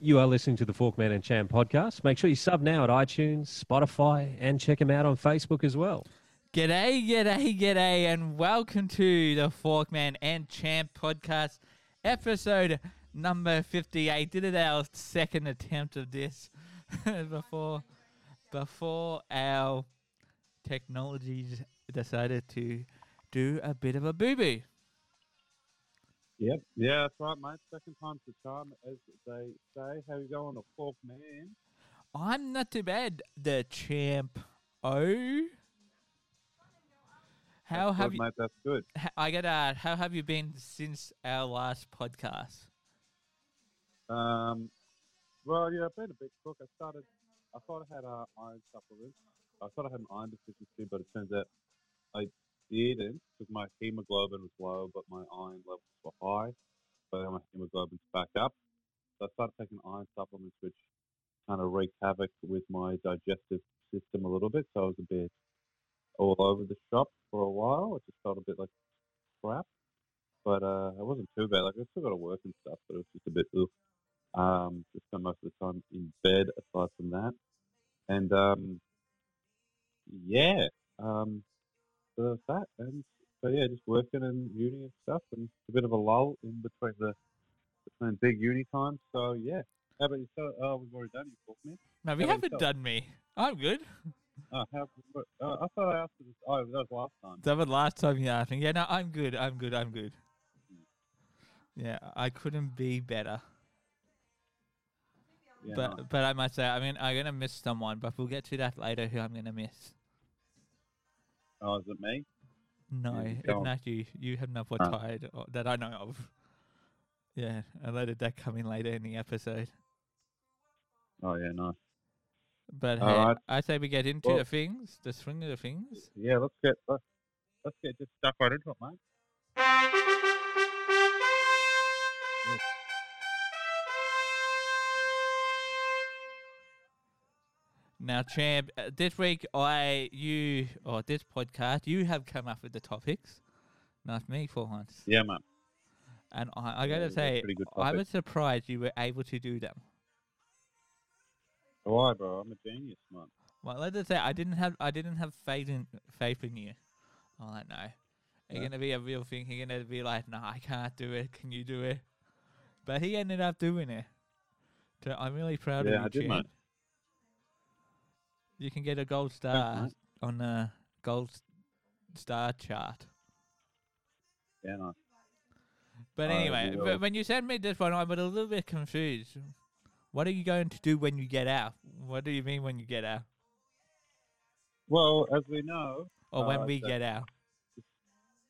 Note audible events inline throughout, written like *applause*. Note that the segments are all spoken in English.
You are listening to the Forkman and Champ podcast. Make sure you sub now at iTunes, Spotify, and check them out on Facebook as well. G'day, g'day, g'day, and welcome to the Forkman and Champ podcast, episode number 58. Did it our second attempt of this *laughs* before before our technologies decided to do a bit of a boo boo. Yep. Yeah, that's right, mate. Second time's the charm, as they say. How you going, a fourth man? I'm not too bad. The champ O. How That's have good, you? mate? That's good. I got uh, How have you been since our last podcast? Um, well, yeah, I've been a bit crook. I started. I thought I had uh, iron supplements. I thought I had an iron deficiency, but it turns out I didn't because my hemoglobin was low, but my iron levels were high. So my hemoglobin's back up. So I started taking iron supplements, which kind of wreaked havoc with my digestive system a little bit. So I was a bit all over the shop for a while. It just felt a bit like crap. But uh, it wasn't too bad. Like I still got to work and stuff, but it was just a bit ugh. Um, just spent most of the time in bed aside from that. And um, yeah, um, so that. And so yeah, just working and uni and stuff, and a bit of a lull in between the between big uni times. So yeah. How about yourself? Oh, we've already done you, Paul, man. No, we How haven't done me. I'm good. *laughs* Oh, how, uh, I thought I asked you this. Oh, that was last time. That was last time you asked me. Yeah, no, I'm good. I'm good. I'm good. Yeah, I couldn't be better. Yeah, but nice. but I must say, I mean, I'm gonna miss someone, but we'll get to that later. Who I'm gonna miss? Oh, is it me? No, Yeah, it's not you. You have not Ah. tired or, that I know of. Yeah, I let that come in later in the episode. Oh yeah, nice. But hey, Alright. I say we get into Well- the things, the swing of the things. Yeah, let's get let's, let's get just stuck right into it, mate. Now, champ, uh, this week I you or this podcast you have come up with the topics, not me for once. Yeah, mate. And I, I Yeah, gotta they're say, I was surprised you were able to do them. Why, bro? I'm a genius, man. Well, let's just say I didn't have I didn't have faith in faith in you. I'm like, no, you're Yeah. gonna be a real thing. You're gonna be like, no, I can't do it. Can you do it? But he ended up doing it. So I'm really proud Yeah, of you, I did, champ. mate. You can get a gold star on the gold star chart. Yeah, nice. But Oh, anyway, you but when you sent me this one, I was a little bit confused. What are you going to do when you get out? What do you mean when you get out? Well, as we know, Or when Uh, we get out?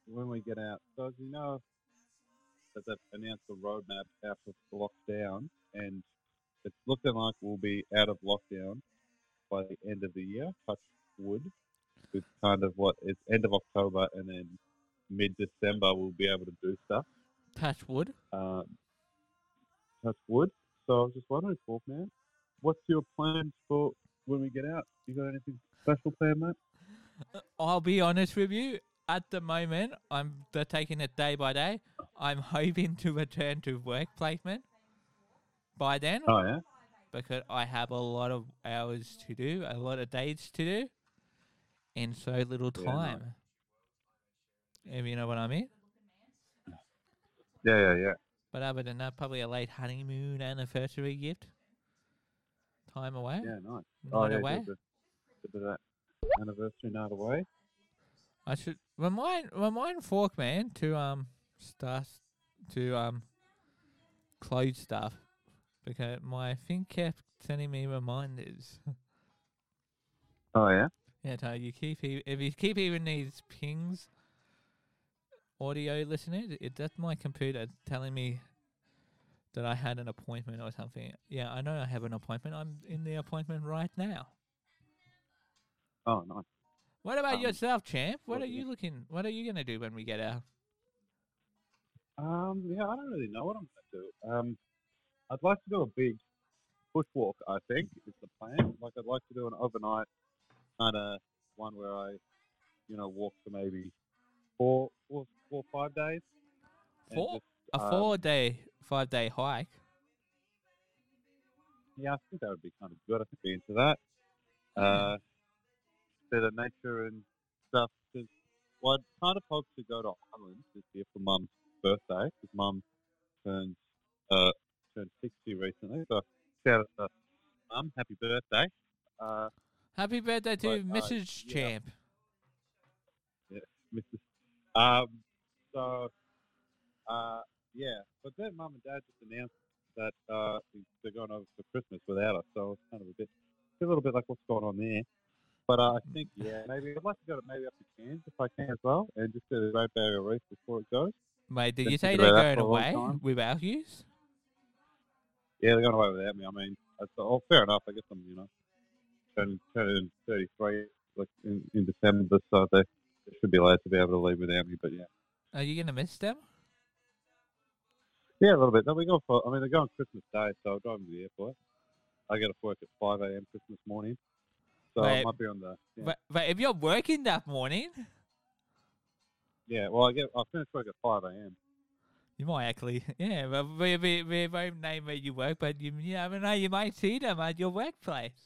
when we get out, so as you know, that they've announced the roadmap out of lockdown, and it's looking like we'll be out of lockdown by the end of the year. Touch wood. It's kind of what it's end of October, and then mid December we'll be able to do stuff. Touch wood. uh, touch wood. So I was just wondering, Fork man, what's your plans for when we get out? You got anything special planned, mate? I'll be honest with you. At the moment, I'm they're taking it day by day. I'm hoping to return to work placement by then Oh yeah, because I have a lot of hours to do, a lot of days to do, in so little Yeah, nice. time. If you know what I mean. yeah, yeah, yeah. But other than that, probably a late honeymoon anniversary gift. Time away. Yeah, nice. Night Oh yeah, away. a bit- get a bit of that anniversary night away. I should remind remind Forkman to um start to um close stuff because my thing kept sending me reminders. Oh yeah. yeah, so you keep if you keep even these pings, audio listeners, it that's my computer telling me that I had an appointment or something. Yeah, I know I have an appointment. I'm in the appointment right now. Oh nice. What about Um, yourself, champ? What are you looking? What are you gonna do when we get out? Um, yeah, I don't really know what I'm gonna do. Um, I'd like to do a big bushwalk. I think is the plan. Like I'd like to do an overnight kind of one where I, you know, walk for maybe four, four, four, five days. Four? just, A um, four day, five day hike. yeah, I think that would be kind of good. I could be into that. Uh, bit of nature and stuff. 'cause, well, I'd kind of hoped to go to Ireland this year for Mum's birthday because Mum turns uh turned sixty recently. So shout out to Mum, happy birthday. Uh, Happy birthday to But, uh, Mrs. yeah. Champ. Mrs. Um, so, uh, yeah, but then Mum and Dad just announced that uh, they're going over for Christmas without us, so it's kind of a bit, a little bit like what's going on there. But uh, I think, yeah, maybe I'd like to go to maybe up to Cairns if I can as well, and just do the Great Barrier Reef before it goes. Mate, did you say they're going for a long away without you? Yeah, they're going away without me. I mean, that's oh, fair enough. I guess I'm, you know, turning, turning 33 like in, in December, so uh, they, they should be allowed to be able to leave without me. But yeah. Are you gonna miss them? Yeah, a little bit. Then we go for. I mean, they're going Christmas Day, so I'll drive them to the airport. I get off work at five a.m. Christmas morning, so I might be on the. Yeah, But, but if you're working that morning, yeah well, I get. I finish work at five a.m. you might actually, *laughs* yeah. But we we we won't name where you work, but you you never know. You might see them at your workplace.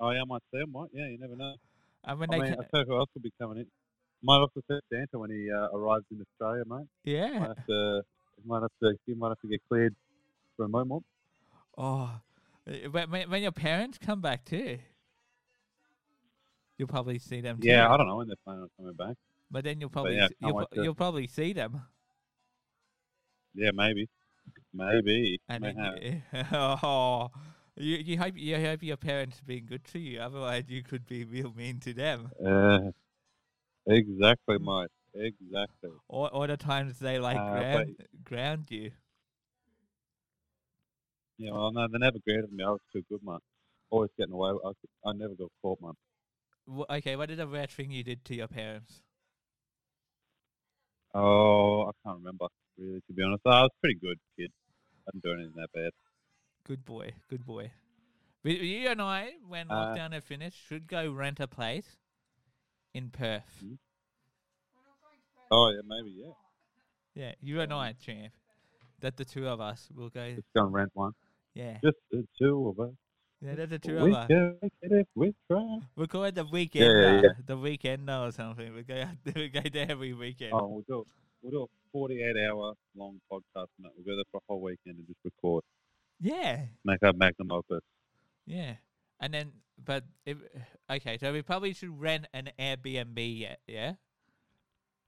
Oh yeah, I might see 'em, might. Yeah, you never know. And when I they, mean, ca- I who else will be coming in. Might also see Santa when he uh, arrives in Australia, mate. yeah. Might have to. Might have to. He might have to get cleared for a moment. Oh, uh, when when your parents come back too, you'll probably see them. Too. Yeah, I don't know when they're planning on coming back. But then you'll probably yeah, you'll, wait pro- to- you'll probably see them. Yeah, maybe. Maybe. And May then have. you, *laughs* oh, you you hope you hope your parents are being good to you. Otherwise, you could be real mean to them. Uh, exactly, mate. Exactly. Or or the times they like Uh, but- ground ground you. Yeah, well, no, they never graded me. I was too good, man. Always getting away. I, I never got caught, man. Wh- Okay, what is the worst thing you did to your parents? Oh, I can't remember, really, to be honest. I was a pretty good kid. I didn't do anything that bad. Good boy, good boy. We, you and I, when Uh, lockdown had finished, should go rent a place in Perth. Hmm. Oh, yeah, maybe, yeah. Yeah, you and I, champ. That the two of us will go. Just go and rent one. Yeah, Just the two of us. yeah, that the two we of us. can make it if we try. We'll call it the weekend, yeah, yeah. yeah. the weekend or something. We go, *laughs* we go there every weekend. Oh, we'll do, we'll do a 48 hour long podcast and. We'll go there for a whole weekend and just record. Yeah, Make our magnum opus. yeah. And then, but if okay, so we probably should rent an Airbnb. Yeah, yeah,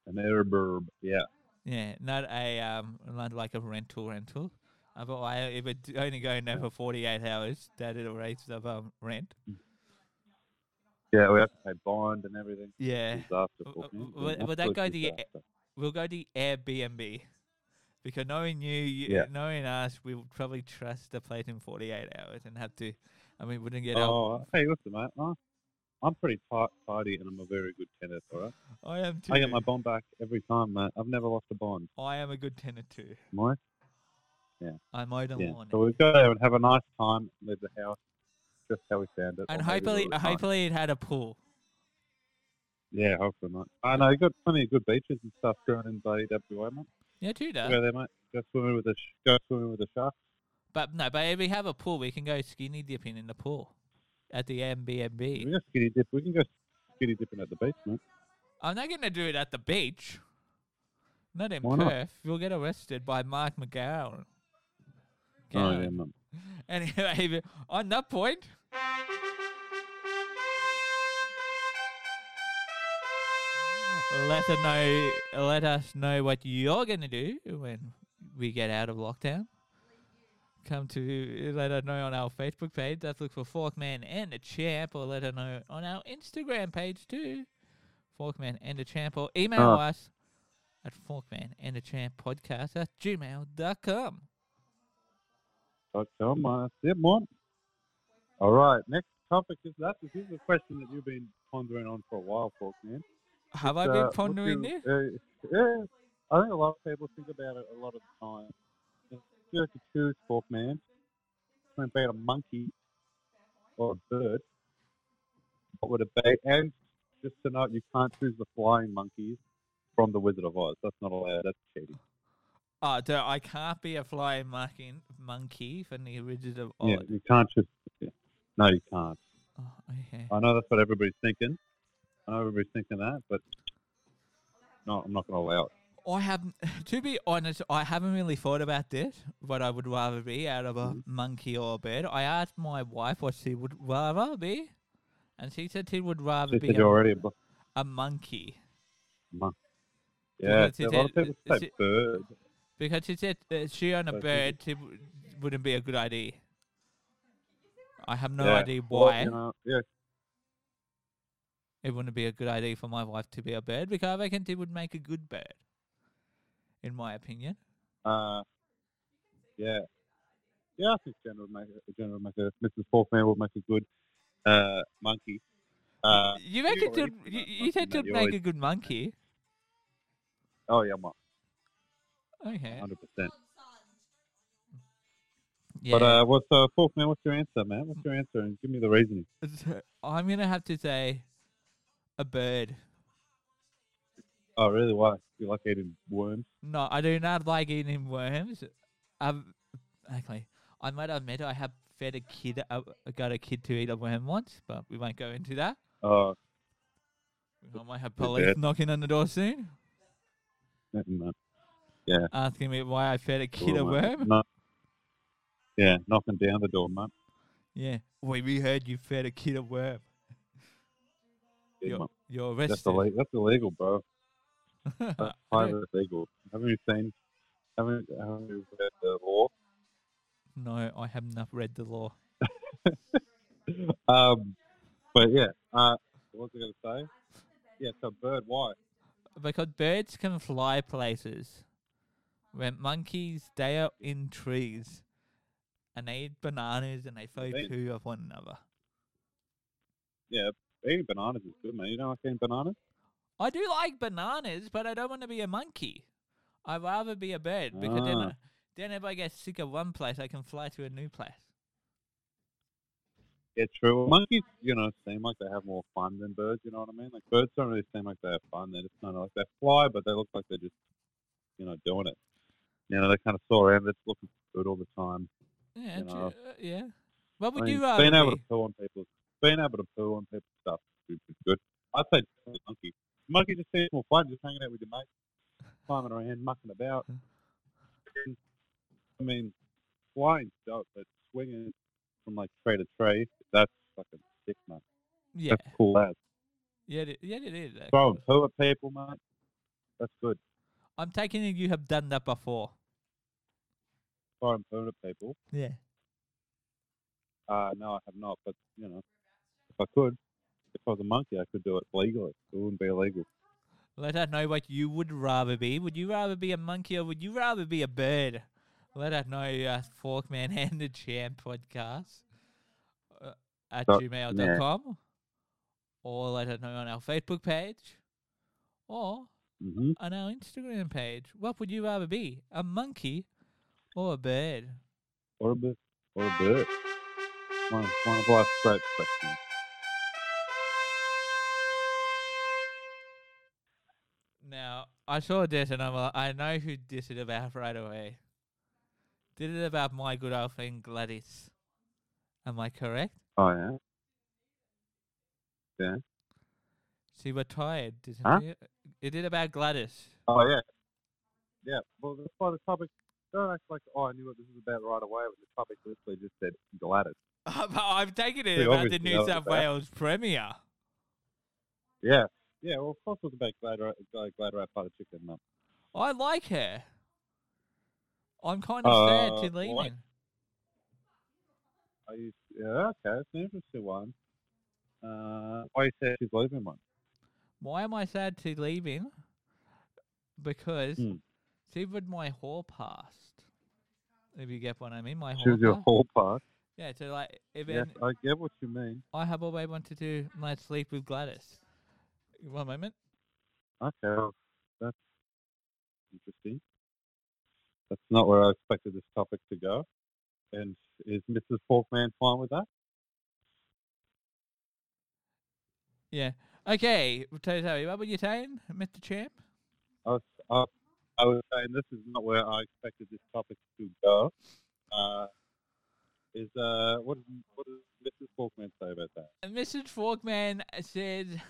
An airburb. Yeah. yeah. Not a um, not like a rental rental. Otherwise, if it's only going there for forty eight hours, that it'll raise the um, rent. Yeah, we have to pay bond and everything. Yeah, Disaster. W- for me. w- would that go to your. We'll go to Airbnb because knowing you, you Yeah. knowing us, we would probably trust the place in forty eight hours and have to. I mean, wouldn't get out. Oh, hey, listen, mate. I'm pretty tight, tidy, and I'm a very good tenant. All right, I am too. I get my bond back every time, mate. I've never lost a bond, I am a good tenant too. mate. Yeah. I mow the Yeah. So we go there and have a nice time, leave the house just how we found it. and or maybe a hopefully, little bit nicer. hopefully it had a pool. Yeah, hopefully not. I know you've got plenty of good beaches and stuff growing in bloody WA, mate. Yeah, too, Go though. there, mate. Go swimming with the sh- go swimming with the sharks. But no, but if we have a pool, we can go skinny dipping in the pool at the MBMB. We can go skinny dip. We can go skinny dipping at the beach, mate. I'm not going to do it at the beach. Not in Why not? Perth. We'll get arrested by Mark McGowan. Oh yeah. *laughs* Anyway, *laughs* on that point, let us know. Let us know what you're gonna do when we get out of lockdown. Come to let us know on our Facebook page. Just look for Forkman and the Champ, or let us know on our Instagram page too. Forkman and the Champ, or email Oh. us at Forkman and the Champ podcast at gmail.com. Dot com. Uh, that's. All right. Next topic is that. This is a question that you've been pondering on for a while, Fork man. Have I uh, been what pondering this? uh, yeah, I think a lot of people think about it a lot of the time. You had to choose Fork man between being a monkey or a bird, what would it be? And just to note, you can't choose the flying monkeys from the Wizard of Oz. That's not allowed. That's cheating. Oh, so I can't be a flying monkey, monkey from the original. Yeah, Odd. you can't just. Yeah. No, you can't. Oh, okay. I know that's what everybody's thinking. I know everybody's thinking that, but no, I'm not going to allow it. I haven't, *laughs* to be honest, I haven't really thought about this. but I would rather be out of a Mhm. monkey or a bird. I asked my wife what she would rather be, and she said she would rather She be a, already a monkey monk. Yeah, Because she a lot of said- people say she- bird. because she said uh, she on a So bird she wouldn't be a good idea. I have no yeah. idea Well, why you know, yeah, it wouldn't be a good idea for my wife to be a bird because I reckon she would make a good bird, in my opinion. uh, yeah, yeah. I think Jenna would make a, would make a Mrs. Forkman would make a good uh, monkey. Uh, you reckon already she'd, put you, you monkey said you make always- a good monkey? oh yeah, mo- Okay. hundred percent. Yeah. But uh, what's uh, Forkman? What's your answer, man? What's your answer? And give me the reasoning. *laughs* I'm gonna have to say a bird. Oh, really? Why? You like eating worms? No, I do not like eating worms. Um, actually, I might admit I have fed a kid. I got a kid to eat a worm once, but we won't go into that. Oh, I might have police knocking on the door soon, no. asking me why I fed a kid a worm. No. Yeah, knocking down the door, mate. Yeah, we we heard you fed a kid a worm. You're, you're That's arrested. illegal. That's illegal, bro. *laughs* That's highly don't- Haven't you seen? Haven't, haven't you read the law? no, I have not read the law. *laughs* Um, but yeah. Uh, what was I going to say? Yeah. So bird. Why? Because birds can fly places. When monkeys, they are in trees. And they eat bananas and they throw poo of one another. Yeah. Eating bananas is good, man. You don't like eating bananas? I do like bananas, but I don't want to be a monkey. I'd rather be a bird because then, Ah. uh, then if I get sick of one place, I can fly to a new place. Yeah, true. Monkeys, you know, seem like they have more fun than birds. You know what I mean? Like birds don't really seem like they have fun. They're just kind of like they fly, but they look like they're just, you know, doing it. You know, they kind of soar around. They're just looking for food all the time. Yeah, You know. uh, yeah. What would I mean, you rather being able be? to poo on people's, being able to poo on people's stuff is good. I'd say monkey. Monkey just seems more fun, just hanging out with your mates, climbing around, mucking about. And, I mean, flying dope, but swinging from like tree to tree, that's fucking sick, man. Yeah, That's cool as. yeah, it, yeah, it is. Throwing poo at people, man. That's good. I'm taking it you have done that before. Throwing poo at people. Yeah. Uh, no, I have not, but you know, I could, if I was a monkey, I could do it legally. It wouldn't be illegal. Let us know what you would rather be. Would you rather be a monkey or would you rather be a bird? Let us know uh, Forkman *laughs* and the Champ podcast uh, at Dot gmail.com or let us know on our Facebook page or hmm on our Instagram page. What would you rather be? A monkey or a bird? Or a bird. or a bird. One, one of life's great questions. I saw this and I'm like, I know who this is about right away. Did it about my good old friend Gladys. Am I correct? Oh yeah. Yeah. She retired, didn't Huh? she? It did about Gladys. Oh yeah. Yeah. Well, that's why the topic. Don't act like oh I knew what this was about right away. But the topic literally just said Gladys. *laughs* I'm taking it Pretty about the New South. Wales Premier. Yeah. Yeah. Well, of course it was about Glad Glad Glad Rat Butter Chicken. No. I like her. I'm kind of sad Uh, to leave leaving. I used, yeah. Okay. It's an interesting one. Uh, why you said she's leaving one? Why am I sad to leaving? Because Hmm. she was my hall past. If you get what I mean, my She hall was your whole part. Yeah, so like, even Yes, I get what you mean. I have always wanted to like sleep with Gladys. One moment. Okay, well, that's interesting. That's not where I expected this topic to go. And is Mrs. Forkman fine with that? Yeah. Okay. What were you saying, Mr. Champ? I was, uh, I was saying this is not where I expected this topic to go. Uh, is uh, what what does Mrs. Forkman say about that? And Mrs. Forkman said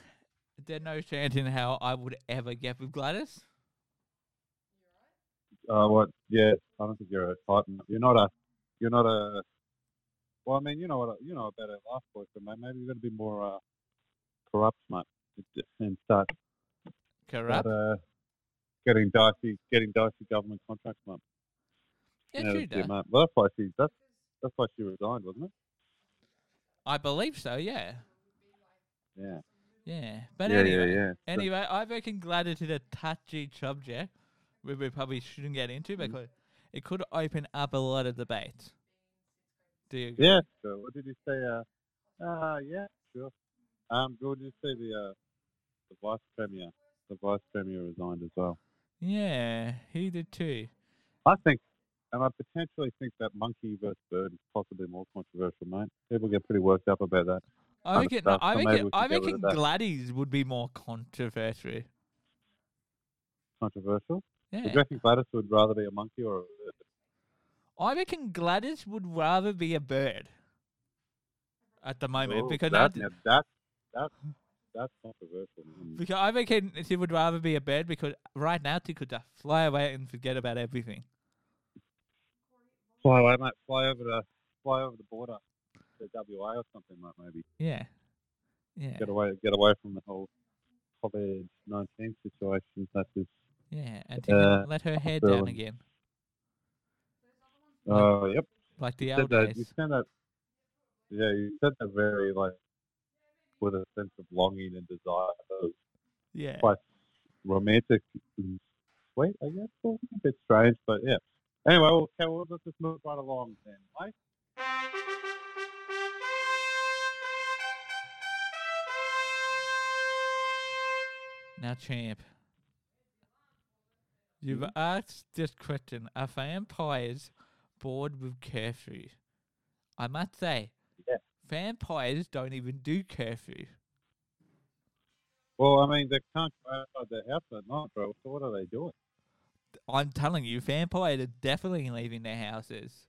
there's no chance in hell I would ever get with Gladys. Uh, what? Yeah, I don't think you're a Titan. You're not a. You're not a. Well, I mean, you know what? You know about our last boyfriend, mate. Maybe you're going to be more uh, corrupt, mate, and start, Corrupt. start uh, getting dicey, getting dicey government contracts, mate. yeah, Yeah, true, that's mate. Well, that's why she. That's that's why she resigned, wasn't it? I believe so, yeah. Yeah. Yeah. But yeah, anyway, yeah, yeah. Anyway, I reckon Gladys is a touchy subject we, we probably shouldn't get into Mm. because it could open up a lot of debate. Do you agree? Yeah. So what did you say? Uh, uh yeah, sure. Um, what did you say? The uh, the vice premier, the vice premier resigned as well. Yeah, he did too. I think, and I potentially think that monkey versus bird is possibly more controversial, mate. People get pretty worked up about that. I reckon, stuff, I reckon, I should get rid reckon. Gladys would be more controversial. Controversial. Yeah. Do you reckon Gladys would rather be a monkey or a bird? I reckon Gladys would rather be a bird at the moment Oh, because that, I, that, that, that's controversial. Mm. because I reckon she would rather be a bird because right now she could just fly away and forget about everything. Fly away, mate. Fly over the, fly over the border to WA or something, mate. Maybe Yeah. Yeah. get away, get away from the whole COVID nineteen situation. That is. Yeah. And Uh, let her hair down again. Oh, yep. Like the You old that. You days. said that. Yeah, you said that very like with a sense of longing and desire. Was Yeah. quite romantic and sweet, I guess. Well, a bit strange, but yeah. Anyway, well, okay, well, just move right along then. Mike? Now, champ. You've asked this question: Are vampires bored with curfew? I must say, Yeah. vampires don't even do curfew. Well, I mean, they can't go outside their house at night, bro. So what are they doing? I'm telling you, vampires are definitely leaving their houses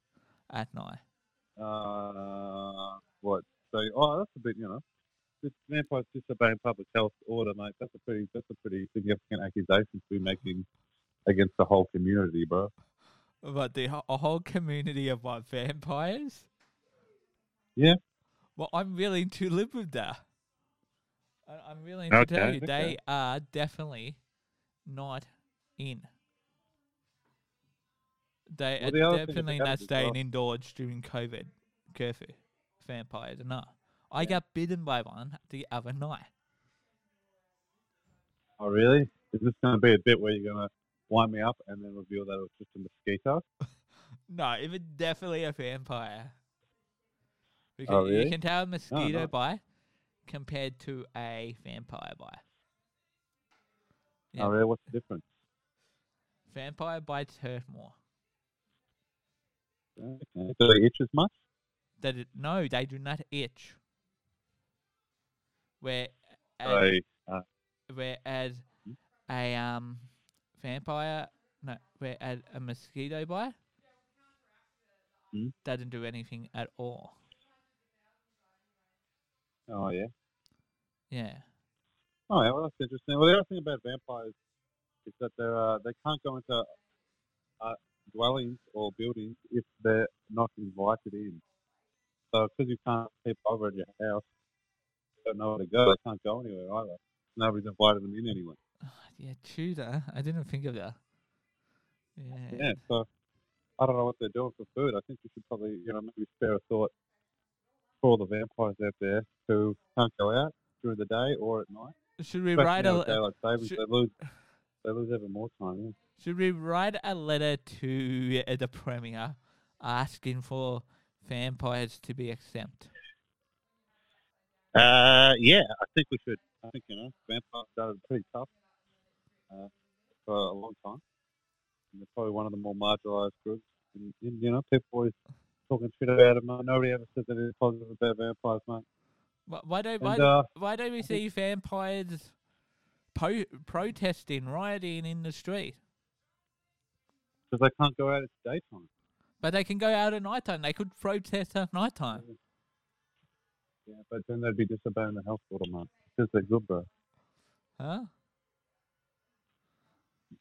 at night. Uh, what? So, oh, that's a bit, you know. Vampires disobeying public health order, mate. That's a pretty, that's a pretty significant accusation to be making against the whole community, bro. But the a whole community of what vampires? Yeah. Well, I'm willing to live with that. I, I'm willing to tell you, okay. they are definitely not in. They Well, are the other definitely not staying well- indoors during COVID curfew. Vampires, no. I got bitten by one the other night. Oh, really? Is this going to be a bit where you're going to wind me up and then reveal that it was just a mosquito? *laughs* No, it was definitely a vampire. Because Oh, you can tell a oh, mosquito nice. bite compared to a vampire bite. Oh, yeah. Oh, really? What's the difference? *laughs* Vampire bites hurt more. Okay. Do they itch as much? That it, no, they do not itch. Where Right. whereas Hmm? a um vampire no whereas a mosquito bite Hmm? doesn't do anything at all. Oh, yeah. Yeah. Oh, yeah. Well, that's interesting. Well, the other thing about vampires is that they're, uh, they can't go into uh, dwellings or buildings if they're not invited in. So, because you can't keep over at your house, don't know where to go. They can't go anywhere either. Nobody's invited them in anyway. *sighs* Yeah, Tudor. I didn't think of that. Yeah. Yeah, so I don't know what they're doing for food. I think we should probably, you know, maybe spare a thought for all the vampires out there who can't go out during the day or at night. Should we Especially write a daylight savings, should- they lose, they lose even more time. should we write a letter to the premier asking for vampires to be exempt? Yeah. Uh, yeah, I think we should. I think you know, vampires started pretty tough uh, for a long time. And they're probably one of the more marginalised groups. And, and, you know, people always talking shit about them. Nobody ever says anything positive about vampires, mate. Why, don't why, uh, why don't we see vampires po- protesting, rioting in the street? Because they can't go out at daytime. But they can go out at night time. They could protest at night time. Yeah, but then they'd be disobeying the health order, man. Because they're good, bro. Huh?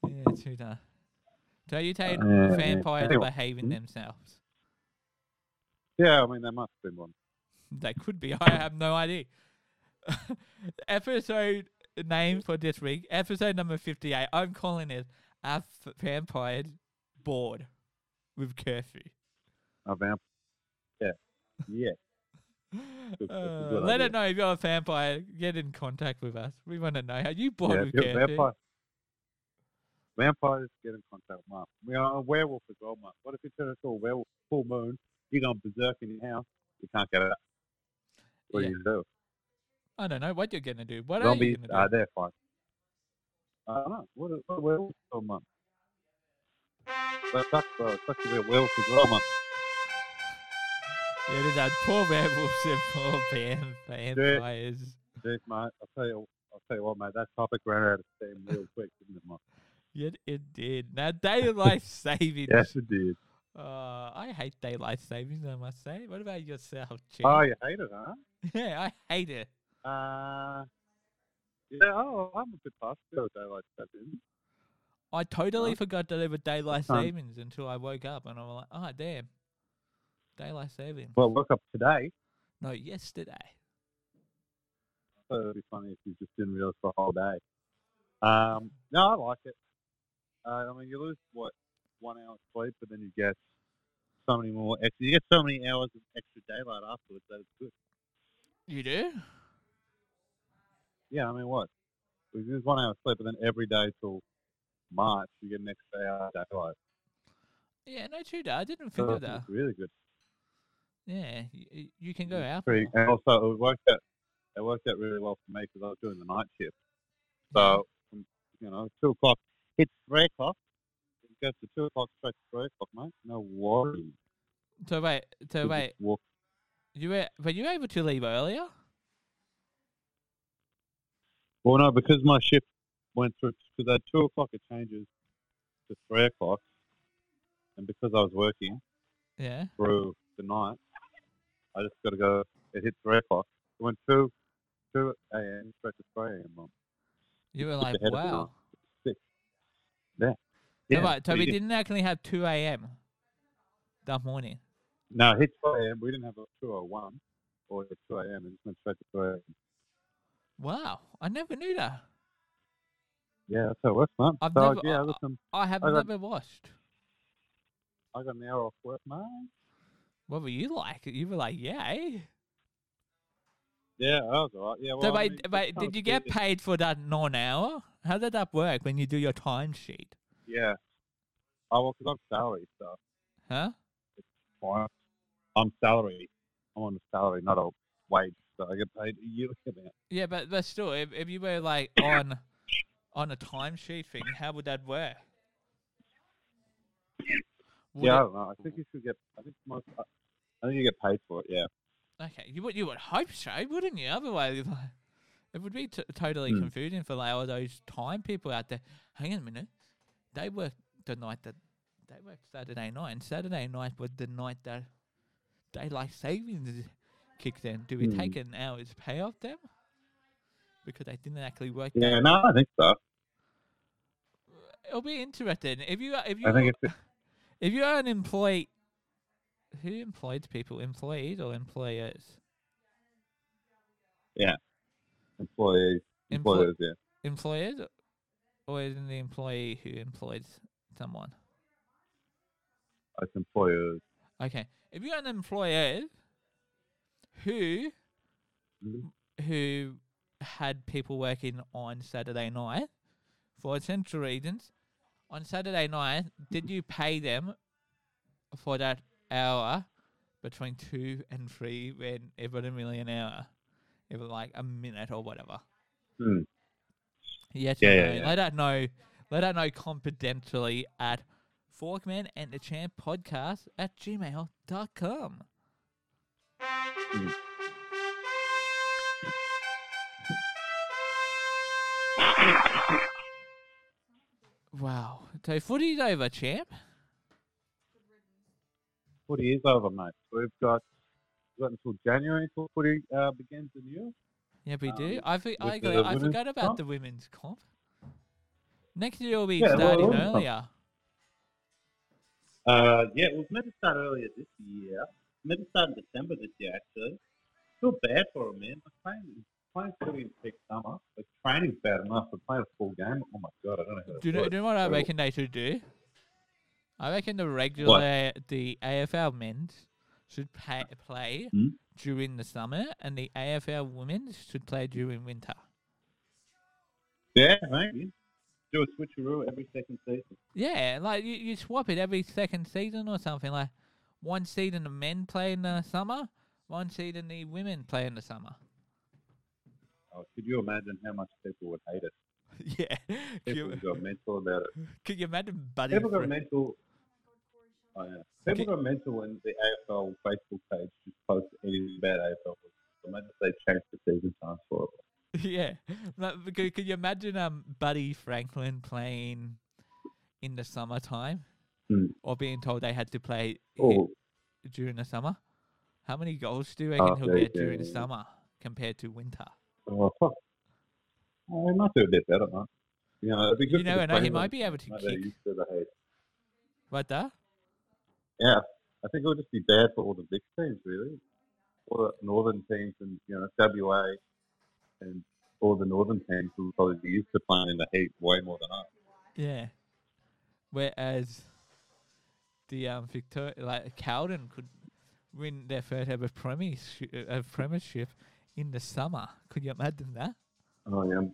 Yeah, true that. So you take Uh, yeah, yeah. vampires Anyway. behaving Hmm? themselves. Yeah, I mean, there must have been one. They could be. *laughs* I have no idea. *laughs* episode name for this week, episode number 58. I'm calling it A F- Vampire Bored with Curfew. A vamp. Yeah. Yeah. Good- that's a Uh, let idea. it know if you're a vampire. Get in contact with us. We want to know how you bored yeah, with if curfew. you're a vampire. Vampires get in contact with Mark. We are a werewolf as well, Mark. What if you turn into a werewolf full moon? You're going berserk in your house. You can't get out. What Yeah. do you do? I don't know what you're gonna do. What are you gonna uh, they're fine. I don't know. What, what a werewolf Mark? That sucks, bro. It sucks to be a werewolf as well, Mark. Yeah, there's that poor werewolves and poor vamp- *laughs* vampires. Jeez, mate. I'll tell you. I'll tell you what, mate. That topic ran out of steam real quick, didn't it, Mark? Yet it did. Now daylight *laughs* savings. Yes, it did. Uh, I hate daylight savings. I must say. What about yourself, Chief? Oh, you hate it, huh? *laughs* yeah, I hate it. Uh, yeah, oh, I'm a bit past the daylight savings. I totally Huh? forgot that there were daylight savings until I woke up and I was like, oh damn, daylight saving. Well, look up today. No, yesterday. I thought it would be funny if you just didn't realize for a whole day. Um, no, I like it. Uh, I mean, you lose what one hour sleep, but then you get so many more extra. You get so many hours of extra daylight afterwards. That it's good. You do? Yeah, I mean, what? We lose one hour sleep, but then every day till March, you get an extra hour of daylight. Yeah, no, true. I didn't So think of it's that. really good. Yeah, you, you can go out. More. and also, it worked out. It worked out really well for me because I was doing the night shift. So, you know, two o'clock hits three o'clock. It goes to two o'clock straight to three o'clock, mate. No worries. So wait, so wait, you were, were you able to leave earlier? Well, no, because my shift went through because at two o'clock it changes to three o'clock, and because I was working Yeah. through the night, I just got to go. It hit three o'clock. It went two two a.m. straight to three a.m. Mum. You were like, ahead of the wow. Sick. Yeah. Yeah. what do we didn't actually have 2 a.m. that morning. No, it hit 2 a.m. We didn't have a 201 or one a 2 a.m. It just went straight to 2 a.m. Wow, I never knew that. Yeah, that's how it works, man. I've so, never- yeah, I- listen, I have I got- never watched. I got an hour off work, man. What were you like? You were like, yay. Eh? Yeah, that was all right. Yeah, well, so I mean, it's wait, did you get paid for that non-hour? How did that work when you do your timesheet? Yeah. Oh, well, because I'm salary, so Huh? fine. I'm salary. I'm on a salary, not a wage, so I get paid a yearly *laughs* amount. Yeah, but but still, if, if you were like *coughs* on on a timesheet thing, how would that work? Would yeah, I don't know. I think you should get. I think most. Uh, I think you get paid for it. Yeah. okay, you would you would hope so, wouldn't you? Otherwise, like, it would be t- totally Hmm. confusing for like all those time people out there. Hang on a minute, they work the night that they work Saturday night, and Saturday night was the night that daylight savings kicked in. Do we Hmm. take an hour's pay off them because they didn't actually work? Yeah. that No, I think so. It'll be interesting if you if you I think *sighs* if you're an employee. Who employed people? Employed or employers? Yeah. Employees. Emplo- Employers, yeah. Employers, or is it the employee who employs someone? It's employers. Okay, if you're an employer who Mhm. who had people working on Saturday night for essential reasons, on Saturday night, did you pay them for that hour between two and three when a million hour? Was like a minute or whatever. Hmm. Yeah, yeah, no? yeah. Let that know. Let that know confidentially at Forkman and the Champ Podcast at gmail.com. Mm. Wow. So footy's over, champ. Footy is over, mate. We've got we've got until January until footy uh, begins anew. Yeah, we do. Um, I for, I, I forgot about comp? the women's comp. Next year will be Yeah, starting comp. earlier. Uh, yeah, it was meant to start earlier this year. Meant to start in December this year, actually. Feel bad for them, man. Playing, playing footy in peak summer. The training's bad enough, but playing a full game, oh my god, I don't know how Do you know, do you know what I reckon they should do? I reckon the regular the AFL men's should pay, play Hmm? during the summer, and the AFL women's should play during winter. Yeah, maybe. Do a switcheroo every second season. Yeah, like you, you swap it every second season or something. Like one season the men play in the summer, one season the women play in the summer. Oh, could you imagine how much people would hate it? *laughs* yeah, could People you, would go mental about it. *laughs* could you imagine Buddy? People go Fre- mental. Oh yeah. People go mental when the AFL Facebook page just posts anything about AFL. Imagine if they change the season times for it. *laughs* yeah, like, could, could you imagine um Buddy Franklin playing in the summertime, Hmm. or being told they had to play Oh, during the summer? How many goals do you reckon Oh, he'll get during the summer compared to winter? oh, *laughs* fuck. Oh, he might do a bit better, man. You know, it'd be good You the know. He might be able to kick. used to the hate. What the? Yeah, I think it would just be bad for all the big teams, really. All the northern teams and, you know, WA and all the northern teams will probably be used to playing in the heat way more than us. Yeah. Whereas the um Victoria like Cowden could win their first ever premiership, uh, premiership in the summer. Could you imagine that? Oh, yeah.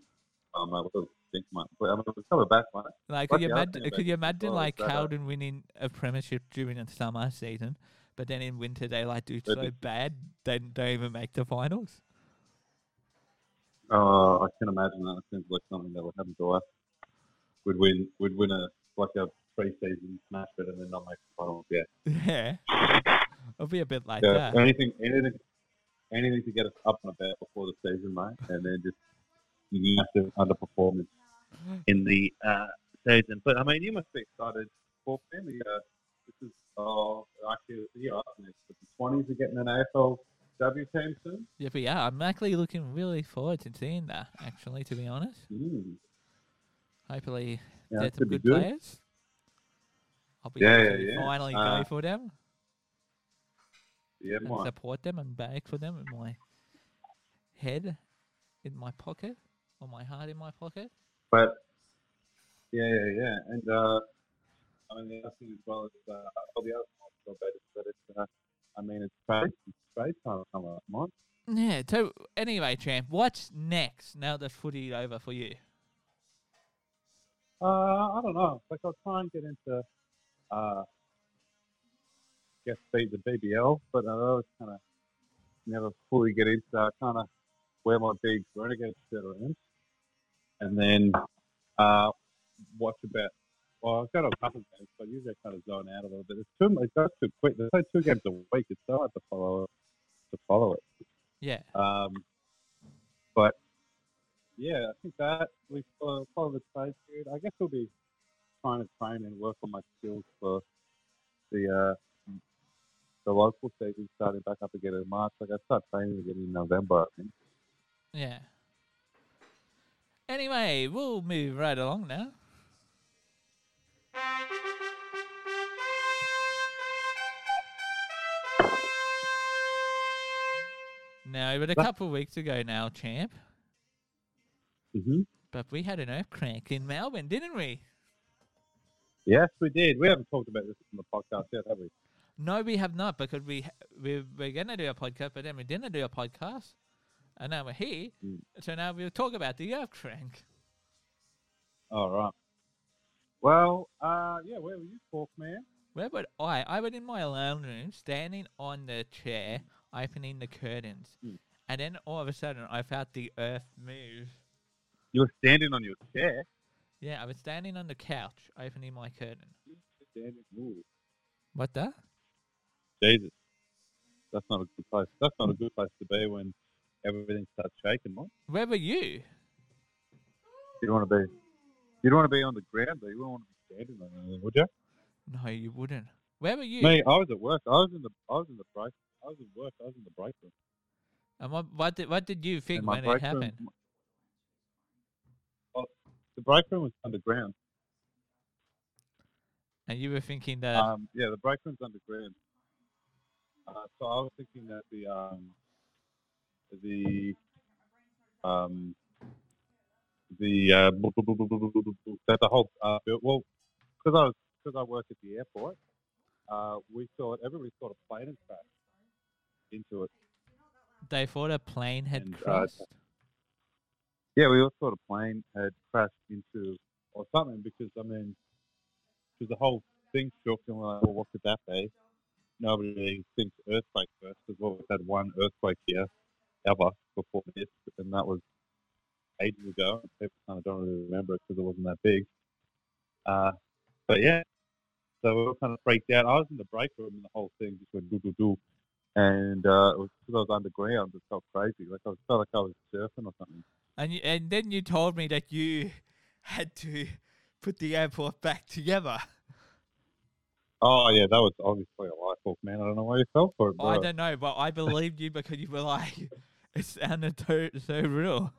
What do you think? But, I mean, we're coming back, mate. Like, could you imagine? Could you imagine like Cowden winning a premiership during the summer season, but then in winter they like do so be- bad they don't even make the finals? Oh, I can imagine that. It seems like something that would happen to us. We'd win, we'd win a like a pre-season smash it and then not make the finals. Yeah. *laughs* Yeah, it'll be a bit like So that. anything, anything, anything to get us up and about before the season, mate, and then just massive underperformance in the uh, season. But I mean, you must be excited for family. Uh, this is oh, actually, yeah, the twenties are getting an AFL W team soon. Yeah, but yeah, I'm actually looking really forward to seeing that. Actually, to be honest, Mm. hopefully Yeah, that some good, good. players. I'll be Yeah, able yeah, to yeah. finally Uh, go for them Yeah, and support them and beg for them in my head, in my pocket, or my heart in my pocket. But yeah, yeah, yeah, and uh, I mean the other thing as well is uh, well the other I'll talk about is it's uh, I mean it's trade it's trade time coming up, mate. Yeah. So anyway, champ, what's next now that footy over for you? Uh, I don't know. Like I'll try and get into uh, get beat the BBL, but I always kind of never fully get into. I kind of wear my big renegade shirt around, and then uh, watch about. Well, I've got a couple of games, but usually I kind of zone out a little bit. It's too, it goes too quick. There's only two games a week. It's so hard to follow it. To follow it. Yeah. Um, but yeah, I think that we follow, follow the trade period. I guess we'll be trying to train and work on my skills for the uh, the local season starting back up again in March. Like I start training again in November, I think. Yeah. Anyway, we'll move right along now. Now, but a couple of weeks ago now, champ, Mm-hmm. but we had an earthquake in Melbourne, didn't we? Yes, we did. We haven't talked about this on the podcast yet, have we? No, we have not because we we we're gonna do a podcast, but then we didn't do a podcast, and now we're here. Mm. So now we'll talk about the earthquake. All right. Well, uh, yeah, where were you, Fork Man? Where would I? I was in my lounge room, standing on the chair, opening the curtains, Mm. and then all of a sudden I felt the earth move. You were standing on your chair. Yeah, I was standing on the couch, opening my curtain. What the? Jesus, that's not a good place. That's not a good place to be when everything starts shaking. Where were you? You don't want to be. You don't want to be on the ground, though. You don't want to be standing on anything, would you? No, you wouldn't. Where were you? Me, I was at work. I was in the I was in the break. I was at work. I was in the break room. And what, what did what did you think when it happened? room. Oh, the break room was underground. And you were thinking that Um, yeah, the break room's underground. Uh, so I was thinking that the um, the um, the uh, the whole uh, well, because I was because I work at the airport, uh, we thought everybody thought a plane had crashed into it. they thought a plane had and, uh. Yeah, we all thought a plane had crashed into or something because I mean, because the whole thing shook and we're like, well, what could that be? Nobody thinks earthquake first because well, we've had one earthquake here ever before this, and that was ages ago. People kind of don't really remember it because it wasn't that big. Uh, but yeah, so we were kind of freaked out. I was in the break room and the whole thing just went do do do. And uh, it was because I was underground, it felt crazy. Like I was, felt like I was surfing or something. And you, and then you told me that you had to put the airport back together. Oh yeah, that was obviously a life hook, man. I don't know why you fell for it, bro. I don't know, but I believed you because you were like, it sounded so, so real.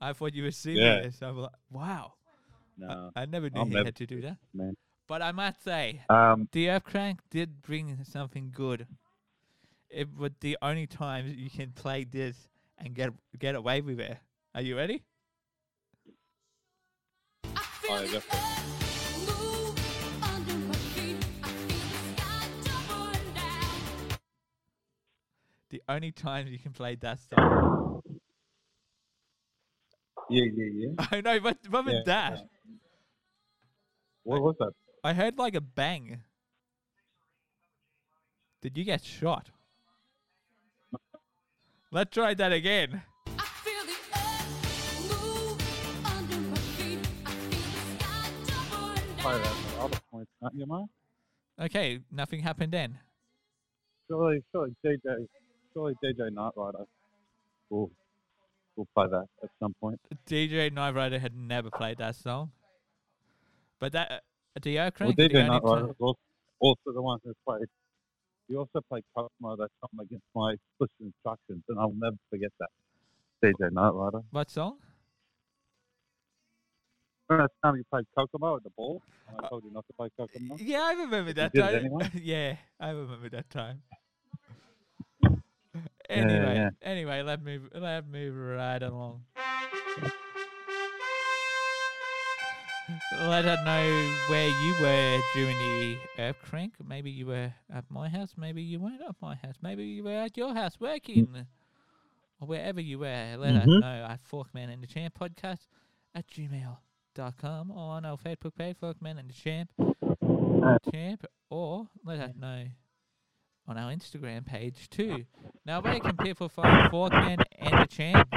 I thought you were serious. I was like, wow. I- no, I, never knew I'm you never had to do that. man. But I must say, Um, the Earthcrank did bring something good. It was the only time you can play this and get get away with it. Are you ready? The only time you can play that song. yeah, yeah, yeah. *laughs* I know, but what was Yeah, that? yeah. What was that? I heard like a bang. Did you get shot? *laughs* Let's try that again. Play that other points, can't you, man? Okay, nothing happened then. Surely, surely DJ, surely DJ Night Rider will will play that at some point. DJ Night Rider had never played that song. But that uh, Well, Crank, the DJ Night Rider was also, also the one who played. He also played Kokomo that time against my explicit instructions, and I'll never forget that. DJ Night Rider. what song? Remember that time you played Kokomo at the ball? And I Uh, told you not to play Kokomo? Yeah, I remember that time. anyway? *laughs* yeah, I remember that time. *laughs* Anyway, yeah. anyway, let me let me right along. Let us know where you were during the earth crank. Maybe you were at my house. Maybe you weren't at my house. Maybe you were at your house working, or wherever you were. Let us Mhm. know at Forkman and the Champ podcast at gmail.com or on our Facebook page, Forkman and the Champ champ, or let us know on our Instagram page too. Now, where can people find Forkman and the champ?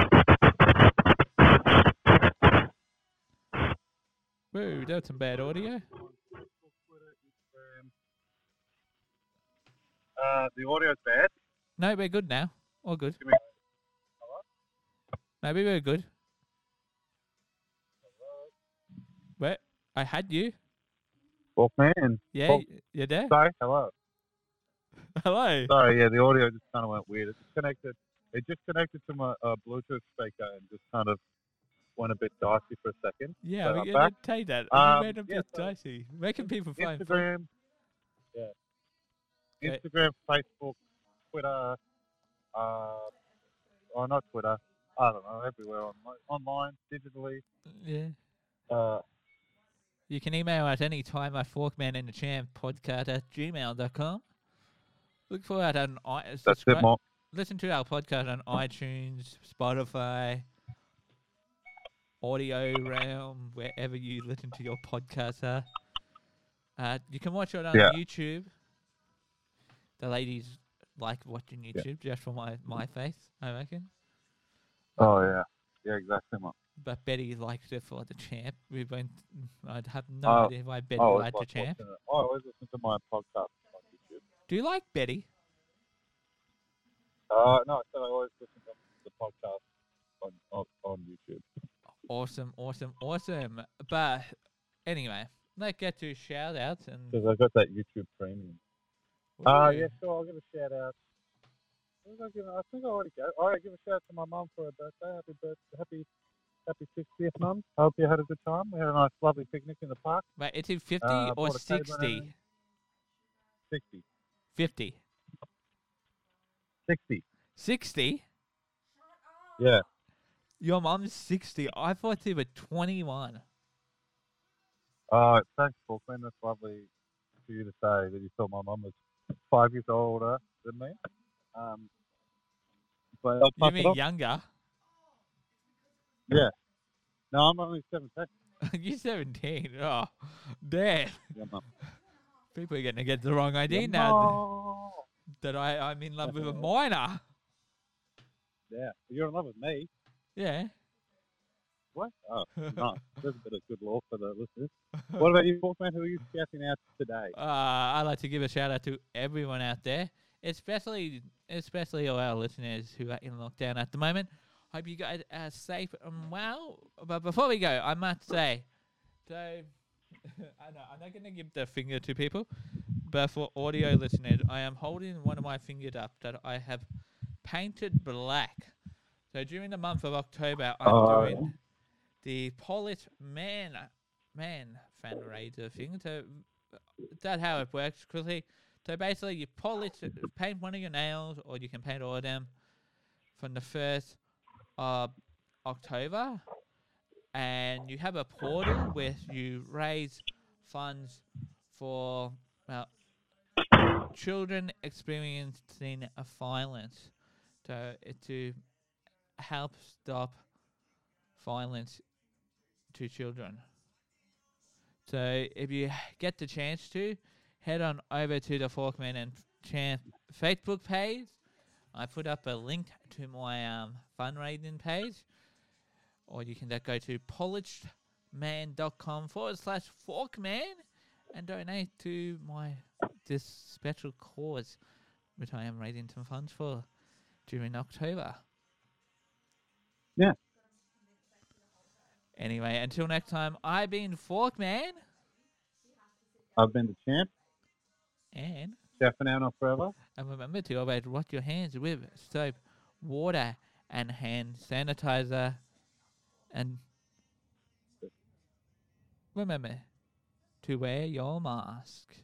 Whoa, that's some bad audio. Uh, the audio's bad. No, we're good now. All good. Give me- Maybe we're good. Where? I had you. Well, man. Yeah, y- you're there. Sorry. Hello. *laughs* Hello. Sorry. Yeah, the audio just kind of went weird. It just connected. It just connected to my uh, Bluetooth speaker and just kind of went a bit dicey for a second. Yeah, we can take that. Um, you made a yeah, bit so dicey. Where can people find? Instagram. Yeah. Okay. Instagram, Facebook, Twitter. Uh, or not Twitter. I don't know. Everywhere online, online digitally. Yeah. Uh, You can email us anytime at Forkman and the Champ podcast at gmail.com. Look for it on i- that's it, Mark. Listen to our podcast on iTunes, Spotify, Audio Realm, wherever you listen to your podcasts are. Uh, you can watch it on Yeah. YouTube. The ladies like watching YouTube just for my, my face, I reckon. Oh yeah. Yeah, exactly, Mark. But Betty likes it for the champ. We went. I'd have no Oh, idea why Betty liked the champ. I always listen to my podcast. Do you like Betty? Uh, no, I said I always listen to the podcast on, on, on YouTube. Awesome, awesome, awesome. But anyway, let's get to shout outs. Because I got that YouTube premium. Uh, yeah, sure. I'll give a shout out. I, think I already go. All right, give a shout out to my mum for her birthday. Happy birthday, happy, happy 60th, mum. I hope you had a good time. We had a nice, lovely picnic in the park. Wait, is it 50 Uh, or bought a table and 60? 60. 50. 60. 60? Yeah. Your mom's 60. I thought they were 21. Oh, thanks, Forkman. That's lovely for you to say that you thought my mum was five years older than me. Um, but I'll You mean younger? Yeah. No, I'm only 17. *laughs* You're 17. Oh, damn. Yeah. People are going to get the wrong idea Yeah, now mum. *laughs* that I, I'm in love with a minor. Yeah. You're in love with me. Yeah. What? Oh, *laughs* nice. There's a bit of good law for the listeners. *laughs* What about you, Forkman? Who are you shouting out today? Uh, I'd like to give a shout out to everyone out there, especially especially all our listeners who are in lockdown at the moment. Hope you guys are safe and well. But before we go, I must say, so *laughs* I know I'm not going to give the finger to people, but for audio listeners, I am holding one of my fingers up that I have painted black. So during the month of October, I'm Oh, doing the Polished Man man fundraiser thing. So uh, that's how it works quickly. So basically, you polish, paint one of your nails, or you can paint all of them from the first of October, and you have a portal where you raise funds for well, children experiencing a violence. So to help stop violence to children. So if you get the chance to, head on over to the Forkman and Champ Facebook page. I put up a link to my um, fundraising page, or you can go to polishedman.com forward slash Forkman and donate to my this special cause, which I am raising some funds for during October. Yeah. Anyway, until next time, I've been Forkman I've been the champ. and. Now, forever. And remember to always wash your hands with soap, water, and hand sanitizer. And remember to wear your mask.